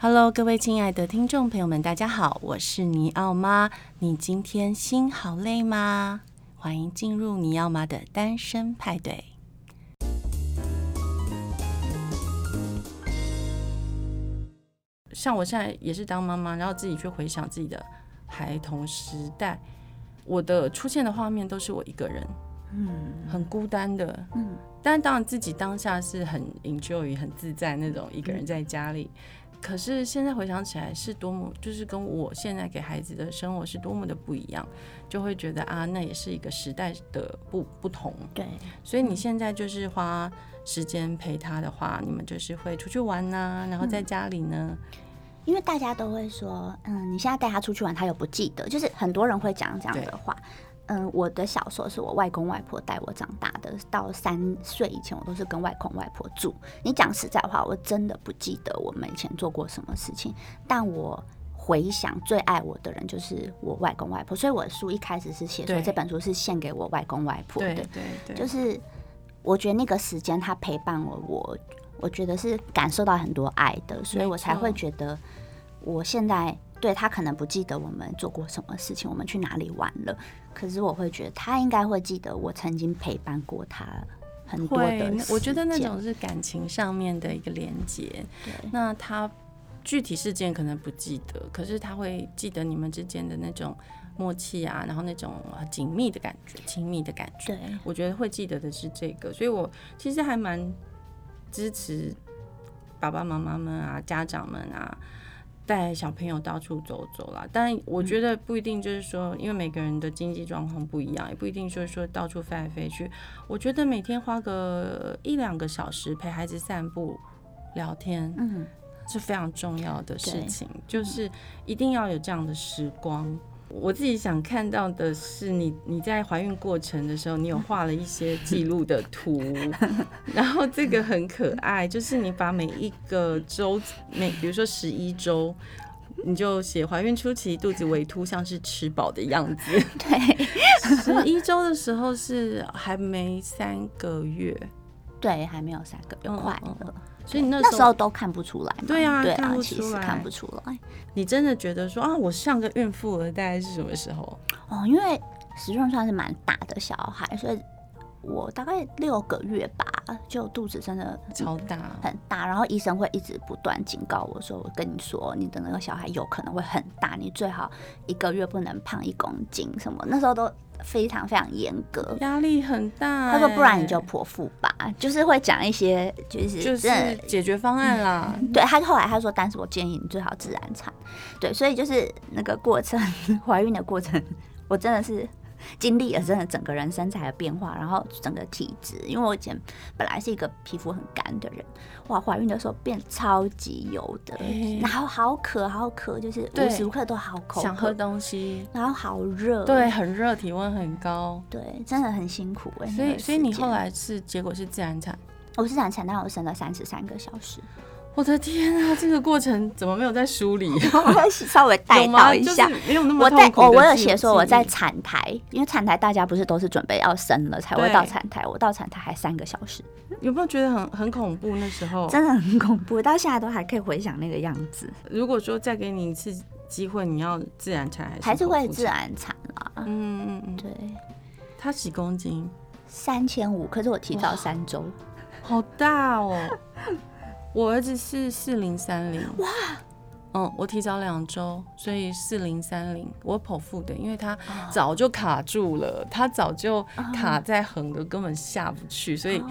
Hello，各位亲爱的听众朋友们，大家好，我是尼奥妈。你今天心好累吗？欢迎进入尼奥妈的单身派对。像我现在也是当妈妈，然后自己去回想自己的孩童时代，我的出现的画面都是我一个人，嗯，很孤单的，嗯，但当然自己当下是很 enjoy、很自在那种，一个人在家里。可是现在回想起来，是多么就是跟我现在给孩子的生活是多么的不一样，就会觉得啊，那也是一个时代的不不同。对，所以你现在就是花时间陪他的话，你们就是会出去玩呐、啊，然后在家里呢，因为大家都会说，嗯，你现在带他出去玩，他又不记得，就是很多人会讲这样的话。嗯，我的小时候是我外公外婆带我长大的，到三岁以前我都是跟外公外婆住。你讲实在话，我真的不记得我们以前做过什么事情。但我回想最爱我的人就是我外公外婆，所以我的书一开始是写说这本书是献给我外公外婆的。对对对，就是我觉得那个时间他陪伴了，我我觉得是感受到很多爱的，所以我才会觉得我现在。对，他可能不记得我们做过什么事情，我们去哪里玩了。可是我会觉得他应该会记得我曾经陪伴过他很多的。我觉得那种是感情上面的一个连接。对，那他具体事件可能不记得，可是他会记得你们之间的那种默契啊，然后那种紧密的感觉、亲密的感觉。对，我觉得会记得的是这个，所以我其实还蛮支持爸爸妈妈们啊、家长们啊。带小朋友到处走走啦，但我觉得不一定就是说，因为每个人的经济状况不一样，也不一定就是说到处飞来飞去。我觉得每天花个一两个小时陪孩子散步、聊天，嗯，是非常重要的事情，就是一定要有这样的时光。我自己想看到的是你，你在怀孕过程的时候，你有画了一些记录的图，然后这个很可爱，就是你把每一个周，每比如说十一周，你就写怀孕初期肚子微凸，像是吃饱的样子。对，十一周的时候是还没三个月，对，还没有三个月，快了。所以你那时，候都看不出来，对啊，对啊，其实看不出来。你真的觉得说啊，我像个孕妇了，大概是什么时候？哦，因为始终算是蛮大的小孩，所以我大概六个月吧，就肚子真的超大，很大。然后医生会一直不断警告我说：“我跟你说，你的那个小孩有可能会很大，你最好一个月不能胖一公斤。”什么那时候都。非常非常严格，压力很大。他说：“不然你就剖腹吧。”就是会讲一些，就是就是解决方案啦。嗯、对他后来他说：“但是我建议你最好自然产。”对，所以就是那个过程，怀孕的过程，我真的是。经历了真的整个人身材的变化，然后整个体质，因为我以前本来是一个皮肤很干的人，哇，怀孕的时候变超级油的，欸、然后好渴好渴，就是无时无刻都好口渴，想喝东西，然后好热，对，很热，体温很高，对，真的很辛苦哎、欸。所以，所以你后来是结果是自然产？我是自然产，但我生了三十三个小时。我的天啊，这个过程怎么没有在书里？我 稍微带到一下，没有那么痛苦。我我有写说我在产台，因为产台大家不是都是准备要生了才会到产台，我到产台还三个小时。有没有觉得很很恐怖？那时候真的很恐怖，到现在都还可以回想那个样子。如果说再给你一次机会，你要自然产还是？还是会自然产啦。嗯嗯嗯，对。他几公斤？三千五，可是我提早三周，好大哦。我儿子是四零三零。哇，嗯，我提早两周，所以四零三零，我剖腹的，因为他早就卡住了，他早就卡在横的，根本下不去，所以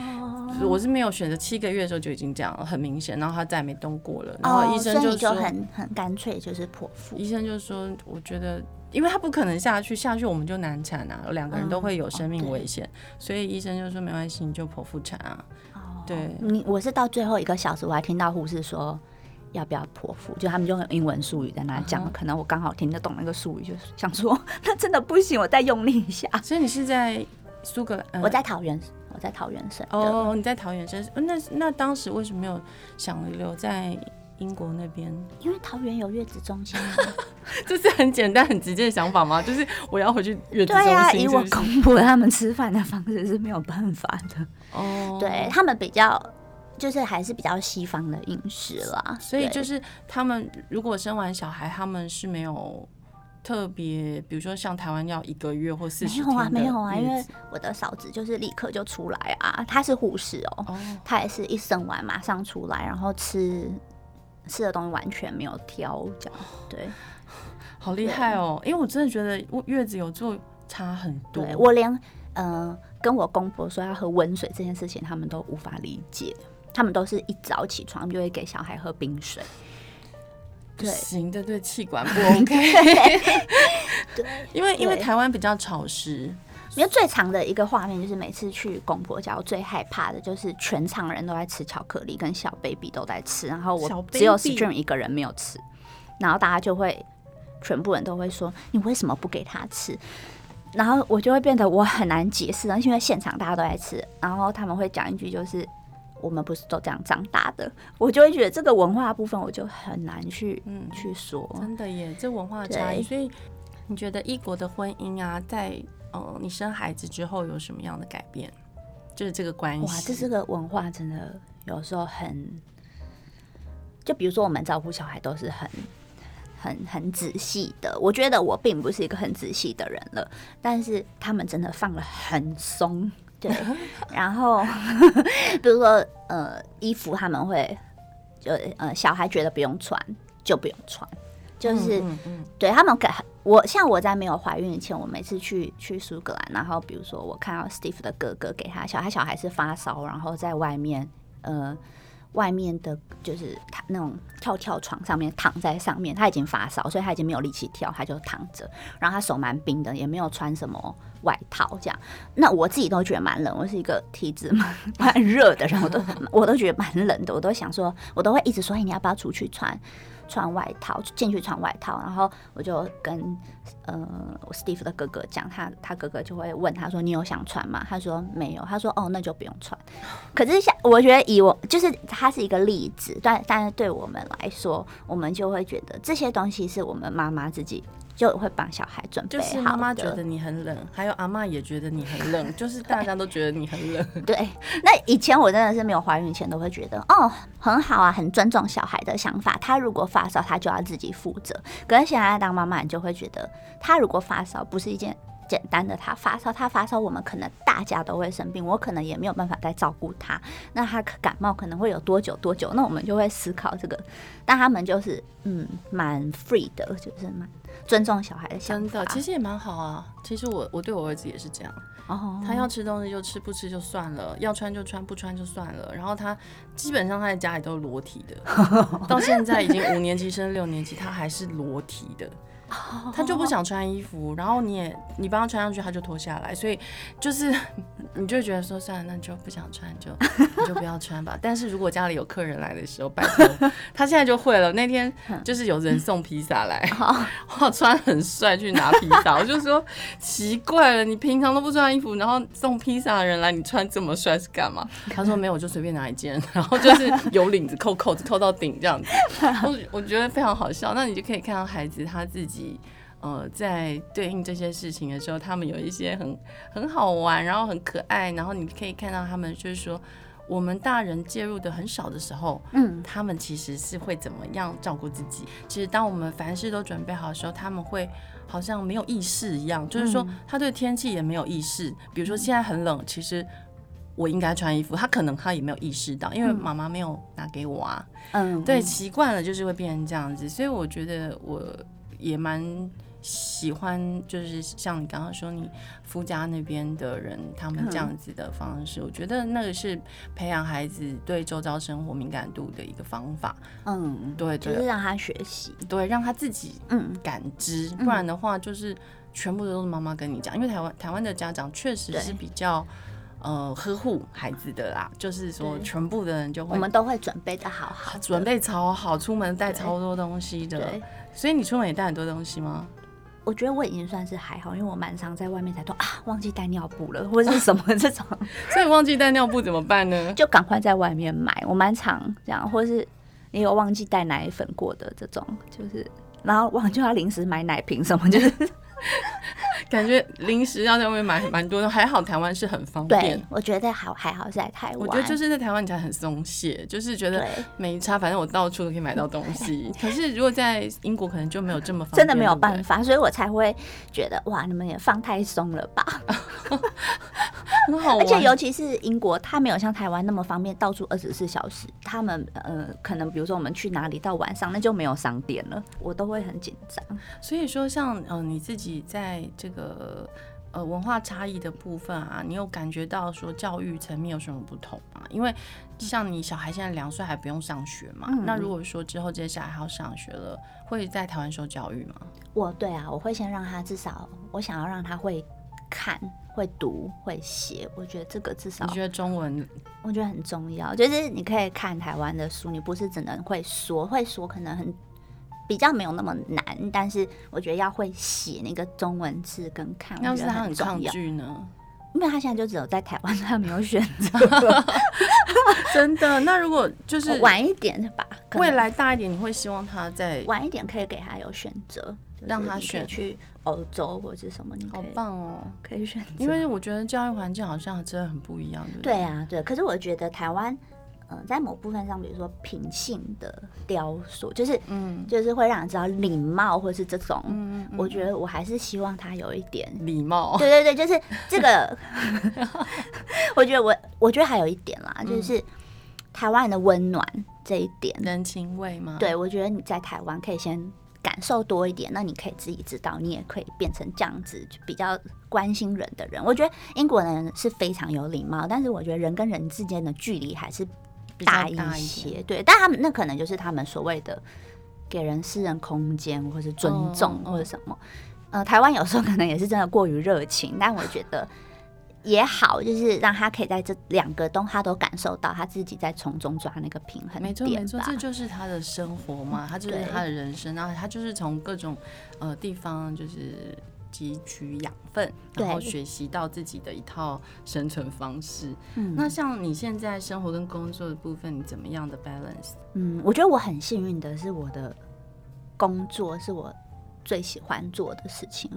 我是没有选择七个月的时候就已经这样了，很明显，然后他再也没动过了，然后医生就说就很很干脆就是剖腹，医生就说我觉得，因为他不可能下去，下去我们就难产啊，两个人都会有生命危险，所以医生就说没关系，你就剖腹产啊。对你，我是到最后一个小时，我还听到护士说要不要剖腹，就他们就用英文术语在那讲，uh huh. 可能我刚好听得懂那个术语，就想说 那真的不行，我再用力一下。所以你是在苏格兰？呃、我在桃园，我在桃园生。哦，你在桃园生，那那当时为什么没有想留在？英国那边，因为桃园有月子中心，这是很简单、很直接的想法吗？就是我要回去月子中心。对啊，以我公婆他们吃饭的方式是没有办法的。哦，对他们比较就是还是比较西方的饮食啦。所以就是他们如果生完小孩，他们是没有特别，比如说像台湾要一个月或四十天。没有啊，没有啊，因为我的嫂子就是立刻就出来啊，她是护士喔，哦，她也是一生完马上出来，然后吃吃的东西完全没有挑，这样对。好厉害哦！因为我真的觉得月子有做差很多。对，我连呃跟我公婆说要喝温水这件事情，他们都无法理解。他们都是一早起床就会给小孩喝冰水。对，行的，对气管不 OK。对，因为因为台湾比较潮湿。因为最长的一个画面就是每次去公婆家，我最害怕的就是全场人都在吃巧克力，跟小 baby 都在吃，然后我只有 Stream 一个人没有吃，然后大家就会。全部人都会说，你为什么不给他吃？然后我就会变得我很难解释，因为现场大家都在吃，然后他们会讲一句就是我们不是都这样长大的，我就会觉得这个文化部分我就很难去嗯去说。真的耶，这文化差异。所以你觉得异国的婚姻啊，在呃你生孩子之后有什么样的改变？就是这个关系。哇，这是个文化，真的有时候很，就比如说我们照顾小孩都是很。很很仔细的，我觉得我并不是一个很仔细的人了，但是他们真的放了很松，对。然后 比如说呃衣服他们会就呃小孩觉得不用穿就不用穿，就是嗯嗯嗯对他们给我像我在没有怀孕以前，我每次去去苏格兰，然后比如说我看到 Steve 的哥哥给他小孩，小孩是发烧，然后在外面呃。外面的就是他那种跳跳床上面躺在上面，他已经发烧，所以他已经没有力气跳，他就躺着。然后他手蛮冰的，也没有穿什么外套，这样。那我自己都觉得蛮冷，我是一个体质蛮 热的人，我都 我都觉得蛮冷的，我都想说，我都会一直说，哎你要不要出去穿？穿外套进去穿外套，然后我就跟呃我 Steve 的哥哥讲，他他哥哥就会问他说：“你有想穿吗？”他说：“没有。”他说：“哦，那就不用穿。”可是像我觉得以我就是他是一个例子，但但是对我们来说，我们就会觉得这些东西是我们妈妈自己。就会帮小孩准备好。就是妈妈觉得你很冷，还有阿妈也觉得你很冷，就是大家都觉得你很冷。对，那以前我真的是没有怀孕前都会觉得，哦，很好啊，很尊重小孩的想法。他如果发烧，他就要自己负责。可是现在当妈妈，你就会觉得，他如果发烧，不是一件。简单的，他发烧，他发烧，我们可能大家都会生病，我可能也没有办法再照顾他。那他感冒可能会有多久多久？那我们就会思考这个。但他们就是嗯，蛮 free 的，就是蛮尊重小孩的想法。真的，其实也蛮好啊。其实我我对我儿子也是这样。哦。他要吃东西就吃，不吃就算了；要穿就穿，不穿就算了。然后他基本上他在家里都是裸体的，到现在已经五年级升六年级，他还是裸体的。他就不想穿衣服，然后你也你帮他穿上去，他就脱下来，所以就是 你就觉得说算了，那就不想穿就你就不要穿吧。但是如果家里有客人来的时候，拜托 他现在就会了。那天就是有人送披萨来，我穿很帅去拿披萨，我就说奇怪了，你平常都不穿衣服，然后送披萨的人来，你穿这么帅是干嘛？他说没有，我就随便拿一件，然后就是有领子扣扣子扣到顶这样子。我我觉得非常好笑。那你就可以看到孩子他自己。呃，在对应这些事情的时候，他们有一些很很好玩，然后很可爱，然后你可以看到他们就是说，我们大人介入的很少的时候，嗯，他们其实是会怎么样照顾自己。其实当我们凡事都准备好的时候，他们会好像没有意识一样，就是说他对天气也没有意识。比如说现在很冷，其实我应该穿衣服，他可能他也没有意识到，因为妈妈没有拿给我啊。嗯，对，习惯了就是会变成这样子，所以我觉得我。也蛮喜欢，就是像你刚刚说，你夫家那边的人他们这样子的方式，嗯，我觉得那个是培养孩子对周遭生活敏感度的一个方法。嗯，对对，就是让他学习，对，让他自己嗯。感知，不然的话就是全部都是妈妈跟你讲，因为台湾台湾的家长确实是比较呃呵护孩子的啦，就是说全部的人就会，我们都会准备的好好，准备超好，出门带超多东西的。所以你出门也带很多东西吗？我觉得我已经算是还好，因为我蛮常在外面才说啊，忘记带尿布了，或者是什么 这种。所以忘记带尿布怎么办呢？就赶快在外面买。我蛮常这样，或者是你有忘记带奶粉过的这种，就是然后忘记要临时买奶瓶什么，就是 感觉零食要在外面买蛮多的，还好台湾是很方便。对，我觉得好还好是在台湾。我觉得就是在台湾你才很松懈，就是觉得没差，反正我到处都可以买到东西。可是如果在英国，可能就没有这么方便，真的没有办法，所以我才会觉得哇，你们也放太松了吧。很好玩。而且尤其是英国，它没有像台湾那么方便，到处二十四小时。他们呃，可能比如说我们去哪里到晚上，那就没有商店了，我都会很紧张。所以说，像呃你自己在这个呃文化差异的部分啊，你有感觉到说教育层面有什么不同吗？因为像你小孩现在两岁还不用上学嘛，嗯、那如果说之后接下来还要上学了，会在台湾受教育吗？我对啊，我会先让他至少，我想要让他会看。会读会写，我觉得这个至少。你觉得中文？我觉得很重要，就是你可以看台湾的书，你不是只能会说，会说可能很比较没有那么难，但是我觉得要会写那个中文字跟看，要是他很抗拒呢？因为他现在就只有在台湾，他没有选择。真的？那如果就是 晚一点吧，未来大一点，你会希望他在晚一点可以给他有选择。让他选去欧洲或者什么，你好棒哦，可以选。因为我觉得教育环境好像真的很不一样，对不对？对啊，对。可是我觉得台湾，呃，在某部分上，比如说品性的雕塑，就是嗯，就是会让人知道礼貌，或是这种，嗯，我觉得我还是希望他有一点礼貌。对对对，就是这个。我觉得我，我觉得还有一点啦，就是台湾人的温暖这一点，人情味吗？对，我觉得你在台湾可以先。感受多一点，那你可以自己知道，你也可以变成这样子比较关心人的人。我觉得英国人是非常有礼貌，但是我觉得人跟人之间的距离还是大一些。对，但他们那可能就是他们所谓的给人私人空间，或是尊重，或者什么。呃，台湾有时候可能也是真的过于热情，但我觉得。也好，就是让他可以在这两个东他都感受到他自己在从中抓那个平衡点。没错没错，这就是他的生活嘛，他就是他的人生，然后他就是从各种呃地方就是汲取养分，然后学习到自己的一套生存方式。嗯，那像你现在生活跟工作的部分，你怎么样的 balance？嗯，我觉得我很幸运的是，我的工作是我最喜欢做的事情。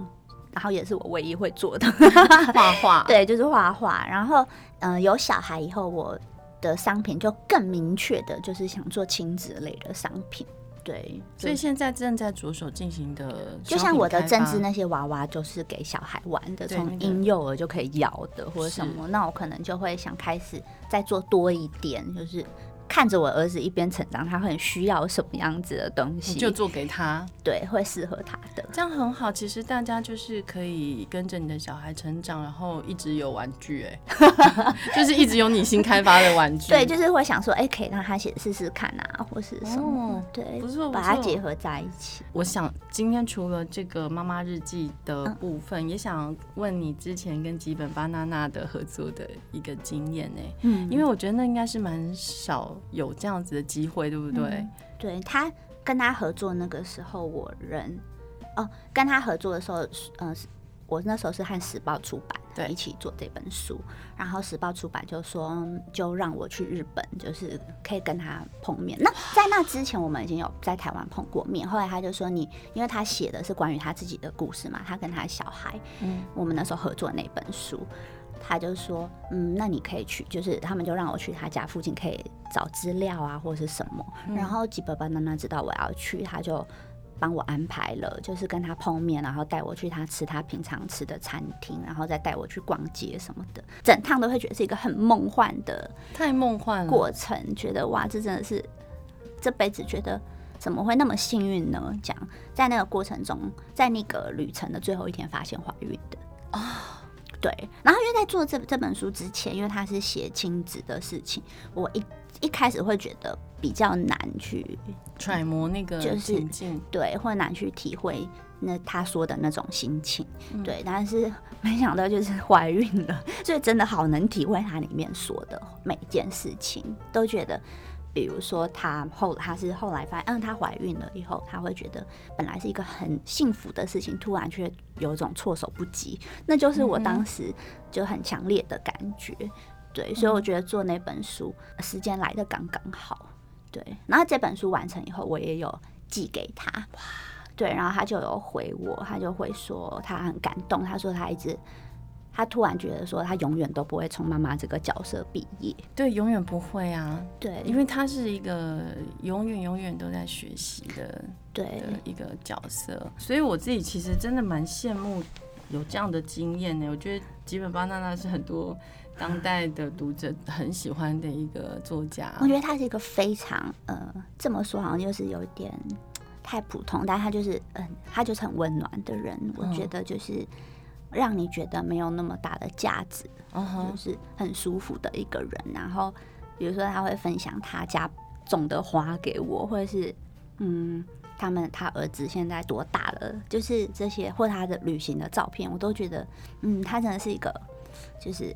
然后也是我唯一会做的 画画，对，就是画画。然后，嗯、呃，有小孩以后，我的商品就更明确的，就是想做亲子类的商品。对，所以现在正在着手进行的，就像我的针织那些娃娃，就是给小孩玩的，从婴幼儿就可以摇的或者什么，那我可能就会想开始再做多一点，就是。看着我儿子一边成长，他很需要什么样子的东西，就做给他，对，会适合他的，这样很好。其实大家就是可以跟着你的小孩成长，然后一直有玩具，哎，就是一直有你新开发的玩具。对，就是会想说，哎，可以让他先试试看啊，或是什么，哦、对，把它结合在一起。我想今天除了这个妈妈日记的部分，嗯、也想问你之前跟吉本巴娜娜的合作的一个经验呢，嗯，因为我觉得那应该是蛮少。有这样子的机会，对不对？嗯、对他跟他合作那个时候，我人哦，跟他合作的时候，嗯、呃，我那时候是和时报出版对一起做这本书，然后时报出版就说就让我去日本，就是可以跟他碰面。那在那之前，我们已经有在台湾碰过面。后来他就说你，因为他写的是关于他自己的故事嘛，他跟他小孩，嗯，我们那时候合作那本书。他就说，嗯，那你可以去，就是他们就让我去他家附近，可以找资料啊，或者是什么。嗯、然后吉爸爸妈妈知道我要去，他就帮我安排了，就是跟他碰面，然后带我去他吃他平常吃的餐厅，然后再带我去逛街什么的。整趟都会觉得是一个很梦幻的，太梦幻了过程。觉得哇，这真的是这辈子觉得怎么会那么幸运呢？讲在那个过程中，在那个旅程的最后一天发现怀孕的啊。哦对，然后因为在做这这本书之前，因为他是写亲子的事情，我一一开始会觉得比较难去揣摩那个就是对，或难去体会那他说的那种心情。嗯、对，但是没想到就是怀孕了，所以真的好能体会他里面说的每件事情，都觉得。比如说，她后她是后来发现，嗯，她怀孕了以后，她会觉得本来是一个很幸福的事情，突然却有一种措手不及，那就是我当时就很强烈的感觉。对，所以我觉得做那本书时间来的刚刚好。对，然后这本书完成以后，我也有寄给她。哇，对，然后他就有回我，他就会说他很感动，他说他一直。他突然觉得说，他永远都不会从妈妈这个角色毕业。对，永远不会啊。对，因为他是一个永远永远都在学习的，对的一个角色。所以我自己其实真的蛮羡慕有这样的经验的。我觉得吉本巴娜娜是很多当代的读者很喜欢的一个作家。我觉得他是一个非常呃，这么说好像就是有一点太普通，但他就是嗯，他就是很温暖的人。我觉得就是。让你觉得没有那么大的价值，uh huh. 就是很舒服的一个人。然后，比如说他会分享他家种的花给我，或者是嗯，他们他儿子现在多大了，就是这些或他的旅行的照片，我都觉得嗯，他真的是一个就是。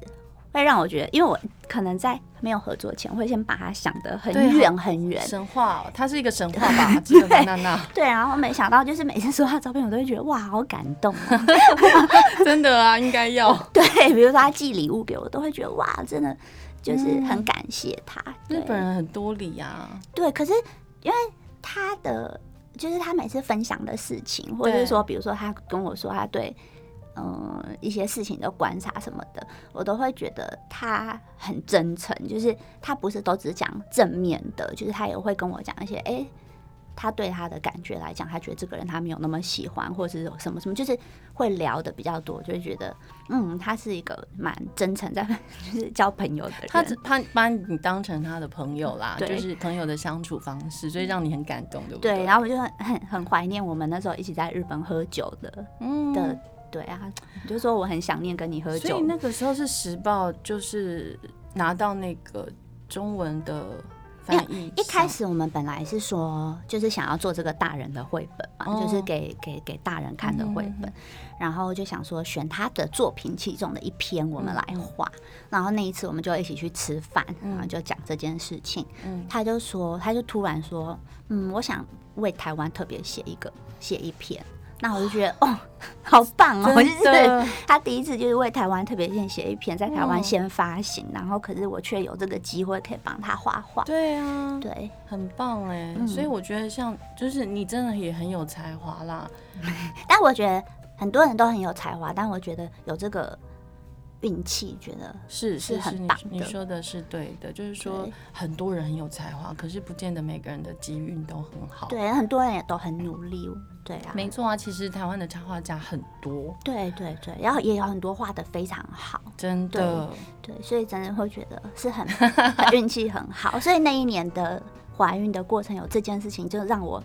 会让我觉得，因为我可能在没有合作前，会先把它想得很远很远，神话、哦，它是一个神话吧？吉本芭娜娜，对，然后没想到，就是每次收到照片，我都会觉得哇，好感动、啊，真的啊，应该要对。比如说他寄礼物给我，都会觉得哇，真的就是很感谢他。日本人很多礼啊，对，可是因为他的就是他每次分享的事情，或者是说，比如说他跟我说他对。嗯，一些事情的观察什么的，我都会觉得他很真诚，就是他不是都只讲正面的，就是他也会跟我讲一些，哎、欸，他对他的感觉来讲，他觉得这个人他没有那么喜欢，或者是什么什么，就是会聊的比较多，就会觉得，嗯，他是一个蛮真诚，在 就是交朋友的人，他他把你当成他的朋友啦，就是朋友的相处方式，所以让你很感动，对不对？对，然后我就很很很怀念我们那时候一起在日本喝酒的，嗯的。对啊，你就说我很想念跟你喝酒。所以那个时候是时报，就是拿到那个中文的翻译。一开始我们本来是说，就是想要做这个大人的绘本嘛，哦、就是给给给大人看的绘本。然后就想说选他的作品其中的一篇我们来画。然后那一次我们就一起去吃饭，然后就讲这件事情。嗯、他就说，他就突然说，嗯，我想为台湾特别写一个写一篇。那我就觉得哦，好棒哦！就是他第一次就是为台湾特别先写一篇，在台湾先发行，然后可是我却有这个机会可以帮他画画。对啊，对，很棒哎！所以我觉得像就是你真的也很有才华啦。但我觉得很多人都很有才华，但我觉得有这个。运气觉得是是很棒，你说的是对的，就是说很多人很有才华，可是不见得每个人的机运都很好。对，很多人也都很努力，对啊，没错啊。其实台湾的插画家很多，对对对，然后也有很多画的非常好，真的对，对，所以真的会觉得是很运气很好。所以那一年的怀孕的过程有这件事情，就让我。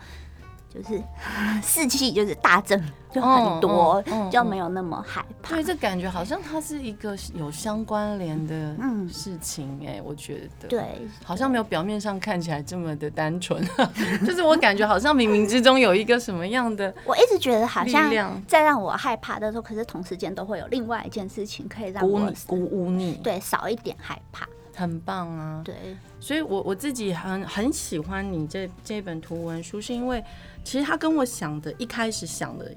就是 士气就是大增，就很多，嗯嗯、就没有那么害怕。对，这感觉好像它是一个有相关联的事情哎，我觉得对，好像没有表面上看起来这么的单纯。就是我感觉好像冥冥之中有一个什么样的，我一直觉得好像在让我害怕的时候，可是同时间都会有另外一件事情可以让我鼓舞你，对，少一点害怕。很棒啊，对，所以我我自己很很喜欢你这这本图文书，是因为其实它跟我想的一开始想的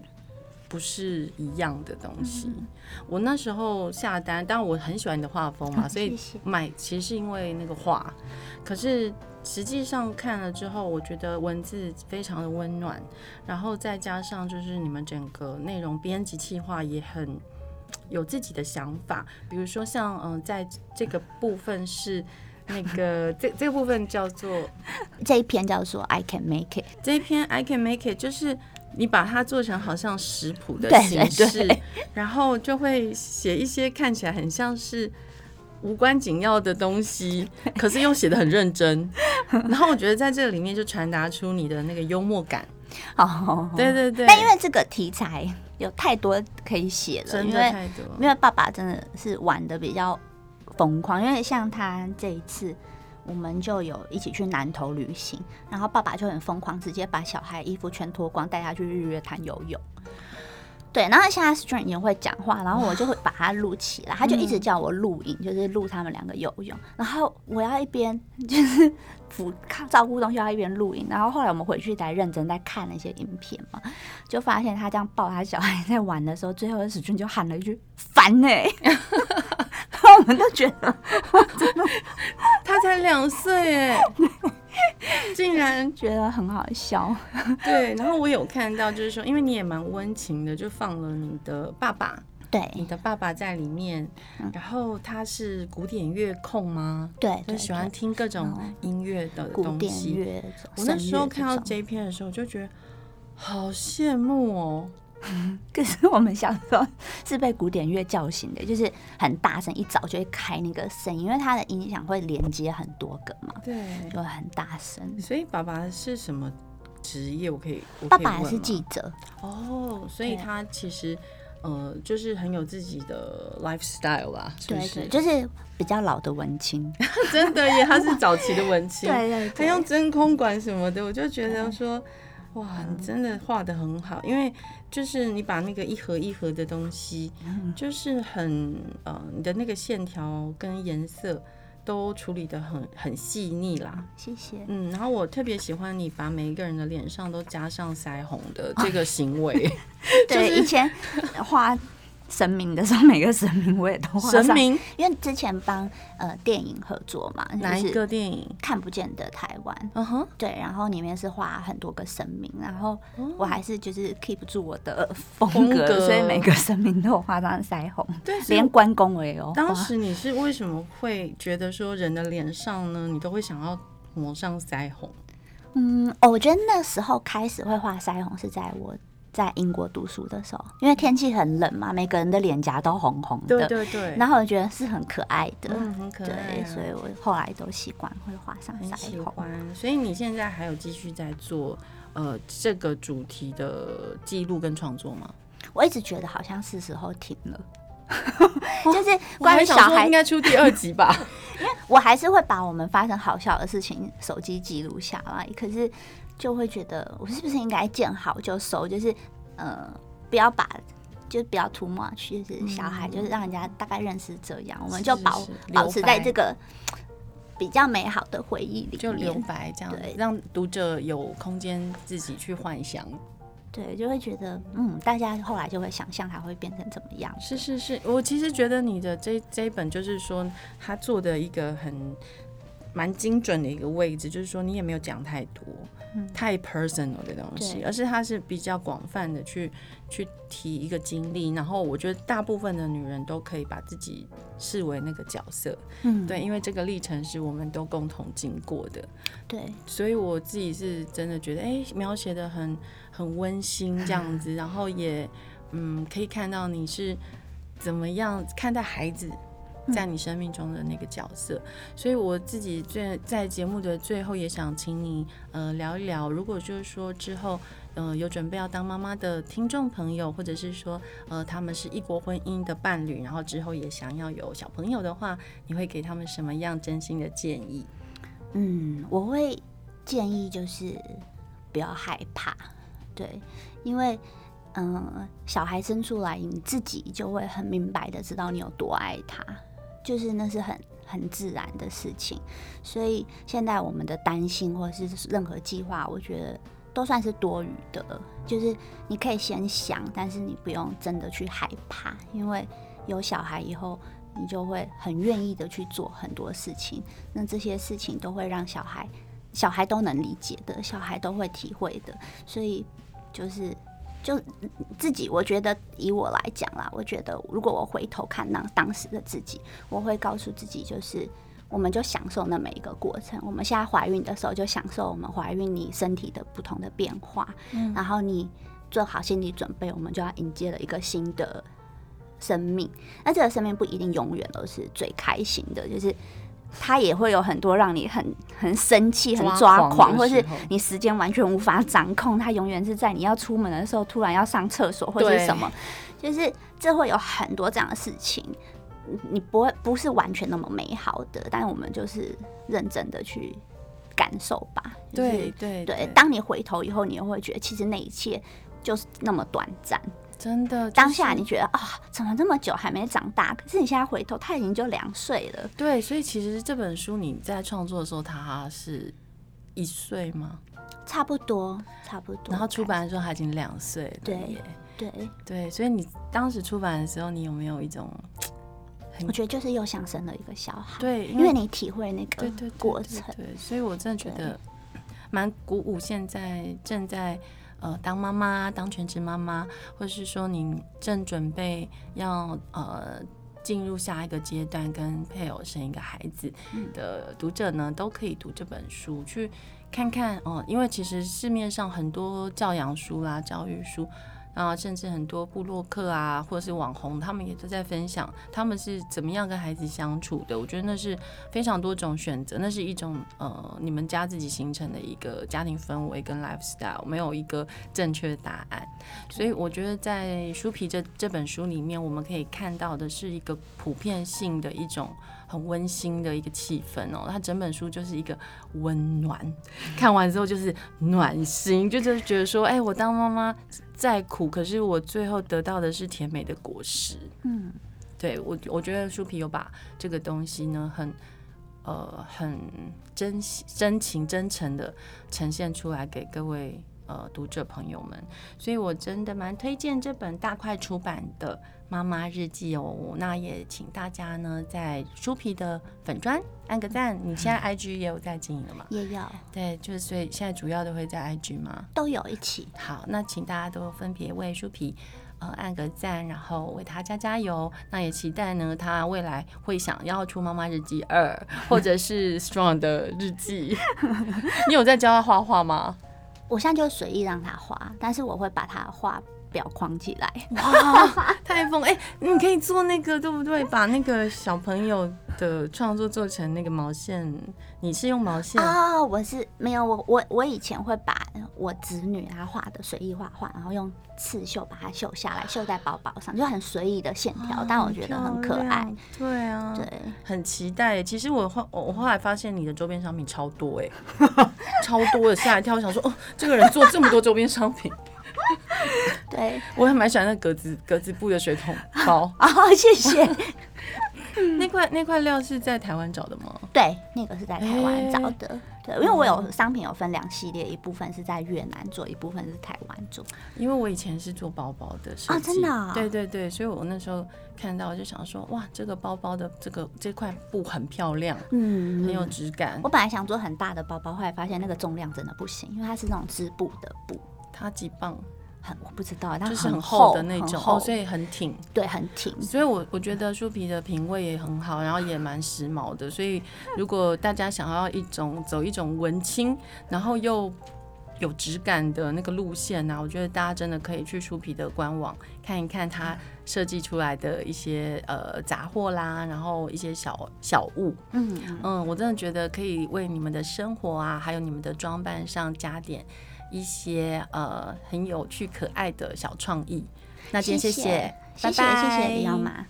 不是一样的东西。嗯、我那时候下单，当然我很喜欢你的画风嘛，所以买其实是因为那个画。可是实际上看了之后，我觉得文字非常的温暖，然后再加上就是你们整个内容编辑企划也很。有自己的想法，比如说像嗯、呃，在这个部分是那个 这这个部分叫做 这一篇叫做 I can make it，这一篇 I can make it 就是你把它做成好像食谱的形式，对。对对，然后就会写一些看起来很像是无关紧要的东西，可是又写的很认真，然后我觉得在这个里面就传达出你的那个幽默感。哦，对对对，但因为这个题材。有太多可以写了。因为因为爸爸真的是玩的比较疯狂，因为像他这一次，我们就有一起去南头旅行，然后爸爸就很疯狂，直接把小孩衣服全脱光，带他去日月潭游泳。对，然后现在 String 也会讲话，然后我就会把它录起来，他就一直叫我录影，就是录他们两个游泳，然后我要一边 就是辅看照顾东西，要一边录影，然后后来我们回去才认真在看那些影片嘛，就发现他这样抱他小孩在玩的时候，最后 String 就喊了一句“烦哎 ”，然后我们都觉得 真的，他才两岁哎。竟然觉得很好笑。对，然后我有看到，就是说，因为你也蛮温情的，就放了你的爸爸，对，你的爸爸在里面，然后他是古典乐控吗？对，就喜欢听各种音乐的东西。古典乐，我那时候看到这一篇的时候，就觉得好羡慕哦。可是我们小时候是被古典乐叫醒的，就是很大声，一早就会开那个声音，因为它的音响会连接很多个嘛，对，就很大声。所以爸爸是什么职业？我可以，我可以爸爸是记者哦，所以他其实呃，就是很有自己的 lifestyle 啦，是不是？对对，就是比较老的文青，真的耶，他是早期的文青，对，对对，他用真空管什么的，我就觉得说。哇，你真的画的很好，因为就是你把那个一盒一盒的东西，就是很呃，你的那个线条跟颜色都处理的很很细腻啦。谢谢。嗯，然后我特别喜欢你把每一个人的脸上都加上腮红的这个行为。对，以前画。神明的时候，每个神明我也都画上。神明，因为之前帮呃电影合作嘛，哪一个电影？看不见的台湾。嗯哼，对，然后里面是画很多个神明，然后我还是就是 keep 住我的风格，所以每个神明都有画上腮红。对，连关公我也有。当时你是为什么会觉得说人的脸上呢，你都会想要抹上腮红？嗯，我觉得那时候开始会画腮红是在我。在英国读书的时候，因为天气很冷嘛，每个人的脸颊都红红的，对对对。然后我觉得是很可爱的，嗯，很可爱啊。对，所以我后来都习惯会画上腮红。喜欢。所以你现在还有继续在做呃这个主题的记录跟创作吗？我一直觉得好像是时候停了，就是关于小孩应该出第二集吧，因为我还是会把我们发生好笑的事情手机记录下来，可是。就会觉得我是不是应该见好就收，就是呃，不要把，就是不要 too much，就是小孩，就是让人家大概认识这样，嗯、我们就保保持在这个比较美好的回忆里，就留白这样，对，让读者有空间自己去幻想。对，就会觉得嗯，大家后来就会想象它会变成怎么样。是是是，我其实觉得你的这这一本就是说，他做的一个很蛮精准的一个位置，就是说你也没有讲太多。太 personal 的东西，而是它是比较广泛的去去提一个经历，然后我觉得大部分的女人都可以把自己视为那个角色，嗯，对，因为这个历程是我们都共同经过的，对，所以我自己是真的觉得，哎、欸，描写的很很温馨这样子，然后也嗯，可以看到你是怎么样看待孩子。在你生命中的那个角色，所以我自己最在节目的最后也想请你呃聊一聊，如果就是说之后呃有准备要当妈妈的听众朋友，或者是说呃他们是异国婚姻的伴侣，然后之后也想要有小朋友的话，你会给他们什么样真心的建议？嗯，我会建议就是不要害怕，对，因为嗯、呃、小孩生出来，你自己就会很明白的知道你有多爱他。就是那是很很自然的事情，所以现在我们的担心或者是任何计划，我觉得都算是多余的。就是你可以先想，但是你不用真的去害怕，因为有小孩以后，你就会很愿意的去做很多事情。那这些事情都会让小孩，小孩都能理解的，小孩都会体会的。所以就是。就自己，我觉得以我来讲啦，我觉得如果我回头看那当时的自己，我会告诉自己，就是我们就享受那每一个过程。我们现在怀孕的时候，就享受我们怀孕你身体的不同的变化，嗯，然后你做好心理准备，我们就要迎接了一个新的生命。那这个生命不一定永远都是最开心的，就是。他也会有很多让你很很生气、很抓狂，或是你时间完全无法掌控。它永远是在你要出门的时候，突然要上厕所或者什么，就是这会有很多这样的事情。你不会不是完全那么美好的，但我们就是认真的去感受吧。就是、对对对，当你回头以后，你又会觉得其实那一切就是那么短暂。真的，当下你觉得啊、哦，怎么这么久还没长大？可是你现在回头，他已经就两岁了。对，所以其实这本书你在创作的时候，他是一岁吗？差不多，差不多。然后出版的时候，他已经两岁了。对，对，对。所以你当时出版的时候，你有没有一种？我觉得就是又想生了一个小孩。对，因为你体会那个过程。对，所以我真的觉得蛮鼓舞现在正在呃当妈妈、当全职妈妈，或是说你正准备要呃进入下一个阶段，跟配偶生一个孩子的读者呢，都可以读这本书去看看哦。因为其实市面上很多教养书啦、教育书。啊，甚至很多部落客啊，或者是网红，他们也都在分享他们是怎么样跟孩子相处的。我觉得那是非常多种选择，那是一种呃，你们家自己形成的一个家庭氛围跟 lifestyle，没有一个正确的答案。所以我觉得在书皮这这本书里面，我们可以看到的是一个普遍性的一种。很温馨的一个气氛哦，它整本书就是一个温暖，看完之后就是暖心，就就是觉得说，哎，我当妈妈再苦，可是我最后得到的是甜美的果实。嗯，对我，我觉得书皮有把这个东西呢，很呃很真真情真诚的呈现出来给各位呃读者朋友们，所以我真的蛮推荐这本大块出版的。妈妈日记哦，那也请大家呢在书皮的粉砖按个赞。你现在 IG 也有在经营了吗？也有。对，就是所以现在主要都会在 IG 吗？都有一起。好，那请大家都分别为书皮呃按个赞，然后为他加加油。那也期待呢，他未来会想要出《妈妈日记二》，或者是 Strong 的日记。你有在教他画画吗？我现在就随意让他画，但是我会把他画。表框起来，哇，太疯！哎、你可以做那个，对不对？把那个小朋友的创作做成那个毛线，你是用毛线啊、哦？我是没有，我我我以前会把我侄女她画的随意画画，然后用刺绣把它绣下来，绣在包包上，就很随意的线条、哦，但我觉得很可爱。对啊，对，很期待。其实我后我后来发现你的周边商品超多哎，超多的，吓一跳，我想说哦，这个人做这么多周边商品。对，我还蛮喜欢那格子格子布的水桶包啊、哦，谢谢。那块那块料是在台湾找的吗？对，那个是在台湾找的。欸、对，因为我有商品有分两系列，一部分是在越南做，一部分是台湾做。因为我以前是做包包的设计，啊，真的、哦？对对对，所以我那时候看到我就想说，哇，这个包包的这个这块布很漂亮，嗯，很有质感。我本来想做很大的包包，后来发现那个重量真的不行，因为它是那种织布的布。它几磅？很我不知道，它就是很厚的那种，厚，所以很挺。对，很挺。所以我我觉得书皮的品味也很好，然后也蛮时髦的。所以如果大家想要一种走一种文青，然后又有质感的那个路线呢，啊，我觉得大家真的可以去书皮的官网看一看它设计出来的一些呃杂货啦，然后一些小小物。嗯嗯，我真的觉得可以为你们的生活啊，还有你们的装扮上加点。一些呃很有趣可爱的小创意，那今天谢谢，拜拜谢谢李奥玛。